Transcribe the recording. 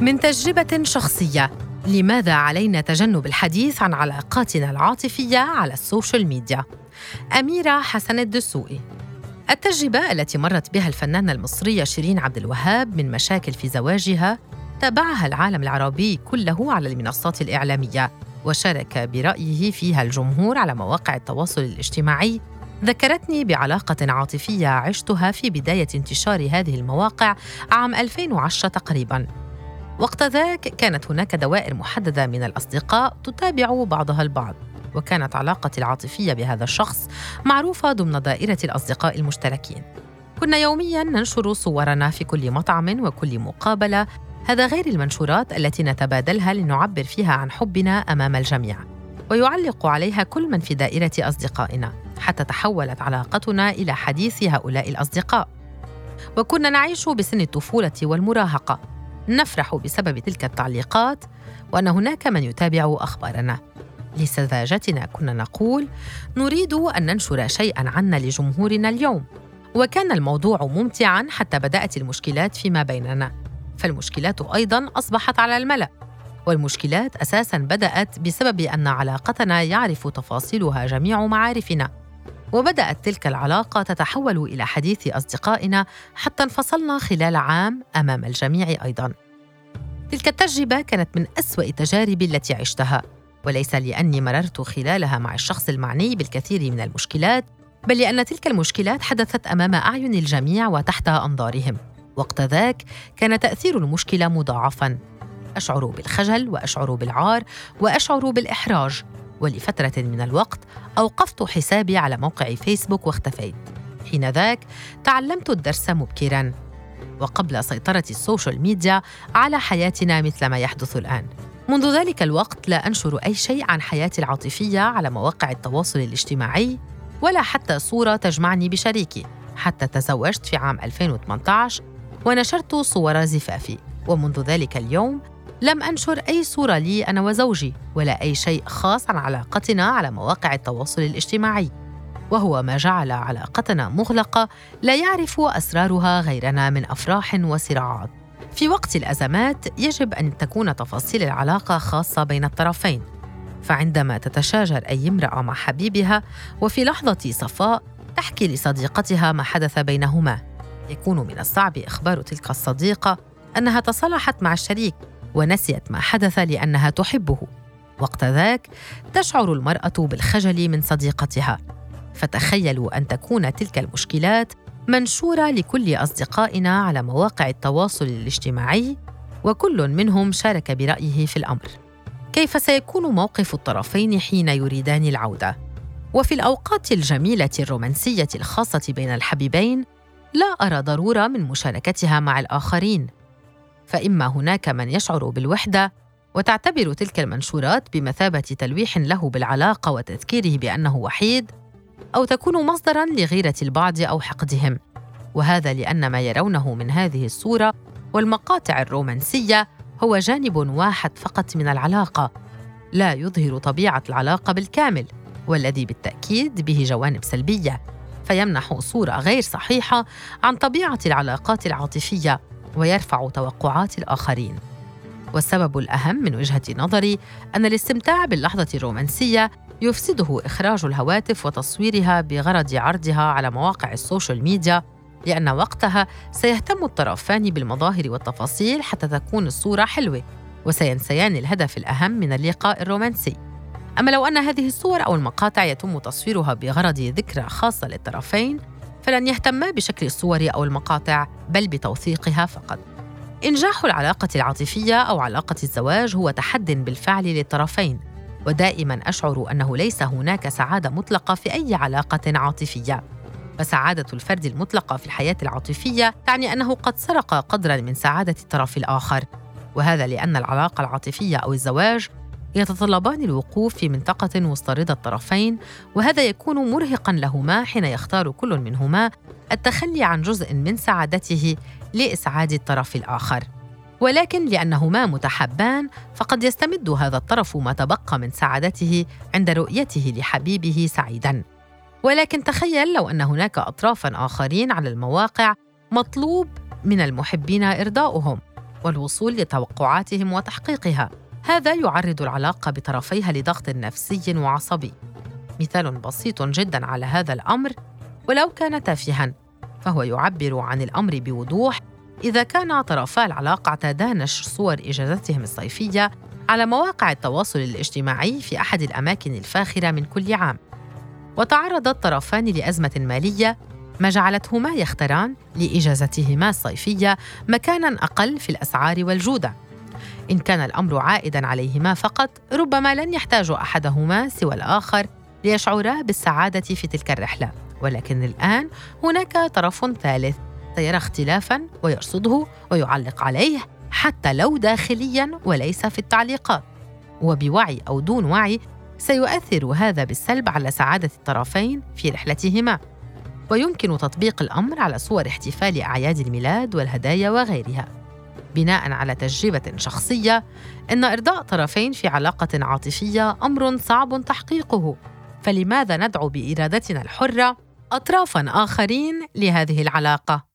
من تجربة شخصية. لماذا علينا تجنب الحديث عن علاقاتنا العاطفية على السوشيال ميديا؟ أميرة حسن الدسوقي. التجربة التي مرت بها الفنانة المصرية شيرين عبد الوهاب من مشاكل في زواجها تابعها العالم العربي كله على المنصات الإعلامية وشارك برأيه فيها الجمهور على مواقع التواصل الاجتماعي. ذكرتني بعلاقة عاطفية عشتها في بداية انتشار هذه المواقع عام 2010 تقريباً. وقت ذاك كانت هناك دوائر محددة من الأصدقاء تتابع بعضها البعض. وكانت علاقتي العاطفية بهذا الشخص معروفة ضمن دائرة الأصدقاء المشتركين. كنا يوميا ننشر صورنا في كل مطعم وكل مقابلة. هذا غير المنشورات التي نتبادلها لنعبر فيها عن حبنا أمام الجميع. ويعلق عليها كل من في دائرة أصدقائنا حتى تحولت علاقتنا إلى حديث هؤلاء الأصدقاء. وكنا نعيش بسن الطفولة والمراهقة. نفرح بسبب تلك التعليقات وأن هناك من يتابع أخبارنا. لسذاجتنا كنا نقول نريد أن ننشر شيئا عنا لجمهورنا اليوم وكان الموضوع ممتعا حتى بدأت المشكلات فيما بيننا. فالمشكلات أيضا أصبحت على الملأ والمشكلات أساسا بدأت بسبب أن علاقتنا يعرف تفاصيلها جميع معارفنا. وبدأت تلك العلاقة تتحول إلى حديث أصدقائنا حتى انفصلنا خلال عام أمام الجميع أيضا. تلك التجربة كانت من أسوأ تجاربي التي عشتها وليس لأني مررت خلالها مع الشخص المعني بالكثير من المشكلات بل لأن تلك المشكلات حدثت أمام أعين الجميع وتحت أنظارهم. وقت ذاك كان تأثير المشكلة مضاعفا. أشعر بالخجل وأشعر بالعار وأشعر بالإحراج. ولفترة من الوقت أوقفت حسابي على موقع فيسبوك واختفيت. حين ذاك تعلمت الدرس مبكرا. وقبل سيطرة ال social media على حياتنا مثل ما يحدث الآن. منذ ذلك الوقت لا أنشر أي شيء عن حياتي العاطفية على مواقع التواصل الاجتماعي ولا حتى صورة تجمعني بشريكي حتى تزوجت في عام 2018 ونشرت صور زفافي. ومنذ ذلك اليوم لم أنشر أي صورة لي أنا وزوجي ولا أي شيء خاص عن علاقتنا على مواقع التواصل الاجتماعي. وهو ما جعل علاقتنا مغلقة لا يعرف أسرارها غيرنا من أفراح وصراعات. في وقت الأزمات يجب أن تكون تفاصيل العلاقة خاصة بين الطرفين. فعندما تتشاجر أي امرأة مع حبيبها وفي لحظة صفاء تحكي لصديقتها ما حدث بينهما. يكون من الصعب إخبار تلك الصديقة أنها تصالحت مع الشريك. ونسيت ما حدث لأنها تحبه. وقت ذاك تشعر المرأة بالخجل من صديقتها. فتخيلوا أن تكون تلك المشكلات منشورة لكل أصدقائنا على مواقع التواصل الاجتماعي وكل منهم شارك برأيه في الأمر. كيف سيكون موقف الطرفين حين يريدان العودة؟ وفي الأوقات الجميلة الرومانسية الخاصة بين الحبيبين لا أرى ضرورة من مشاركتها مع الآخرين. فإما هناك من يشعر بالوحدة وتعتبر تلك المنشورات بمثابة تلويح له بالعلاقة وتذكيره بأنه وحيد أو تكون مصدرا لغيرة البعض أو حقدهم. وهذا لأن ما يرونه من هذه الصورة والمقاطع الرومانسية هو جانب واحد فقط من العلاقة. لا يظهر طبيعة العلاقة بالكامل والذي بالتأكيد به جوانب سلبية فيمنح صورة غير صحيحة عن طبيعة العلاقات العاطفية. ويرفع توقعات الآخرين. والسبب الأهم من وجهة نظري أن الاستمتاع باللحظة الرومانسية يفسده إخراج الهواتف وتصويرها بغرض عرضها على مواقع السوشيال ميديا لأن وقتها سيهتم الطرفان بالمظاهر والتفاصيل حتى تكون الصورة حلوة وسينسيان الهدف الأهم من اللقاء الرومانسي. أما لو أن هذه الصور أو المقاطع يتم تصويرها بغرض ذكرى خاصة للطرفين فلن يهتما بشكل الصور أو المقاطع بل بتوثيقها فقط. إنجاح العلاقة العاطفية أو علاقة الزواج هو تحد بالفعل للطرفين ودائما أشعر أنه ليس هناك سعادة مطلقة في أي علاقة عاطفية. فسعادة الفرد المطلقة في الحياة العاطفية تعني أنه قد سرق قدرا من سعادة الطرف الآخر وهذا لأن العلاقة العاطفية أو الزواج يتطلبان الوقوف في منطقة رضا الطرفين وهذا يكون مرهقا لهما حين يختار كل منهما التخلي عن جزء من سعادته لإسعاد الطرف الآخر. ولكن لأنهما متحبان فقد يستمد هذا الطرف ما تبقى من سعادته عند رؤيته لحبيبه سعيدا. ولكن تخيل لو أن هناك أطرافا آخرين على المواقع مطلوب من المحبين إرضاؤهم والوصول لتوقعاتهم وتحقيقها. هذا يعرض العلاقة بطرفيها لضغط نفسي وعصبي. مثال بسيط جدا على هذا الأمر ولو كان تافها فهو يعبر عن الأمر بوضوح. إذا كان طرفا العلاقة اعتادا نشر صور إجازتهم الصيفية على مواقع التواصل الاجتماعي في أحد الأماكن الفاخرة من كل عام. وتعرض الطرفان لأزمة مالية ما جعلتهما يختاران لإجازتهما الصيفية مكانا أقل في الأسعار والجودة. إن كان الأمر عائدا عليهما فقط ربما لن يحتاج أحدهما سوى الآخر ليشعرا بالسعادة في تلك الرحلة. ولكن الآن هناك طرف ثالث سيرى اختلافا ويرصده ويعلق عليه حتى لو داخليا وليس في التعليقات. وبوعي أو دون وعي سيؤثر هذا بالسلب على سعادة الطرفين في رحلتهما. ويمكن تطبيق الأمر على صور احتفال أعياد الميلاد والهدايا وغيرها. بناء على تجربة شخصية إن إرضاء طرفين في علاقة عاطفية أمر صعب تحقيقه. فلماذا ندعو بإرادتنا الحرة اطرافا آخرين لهذه العلاقة؟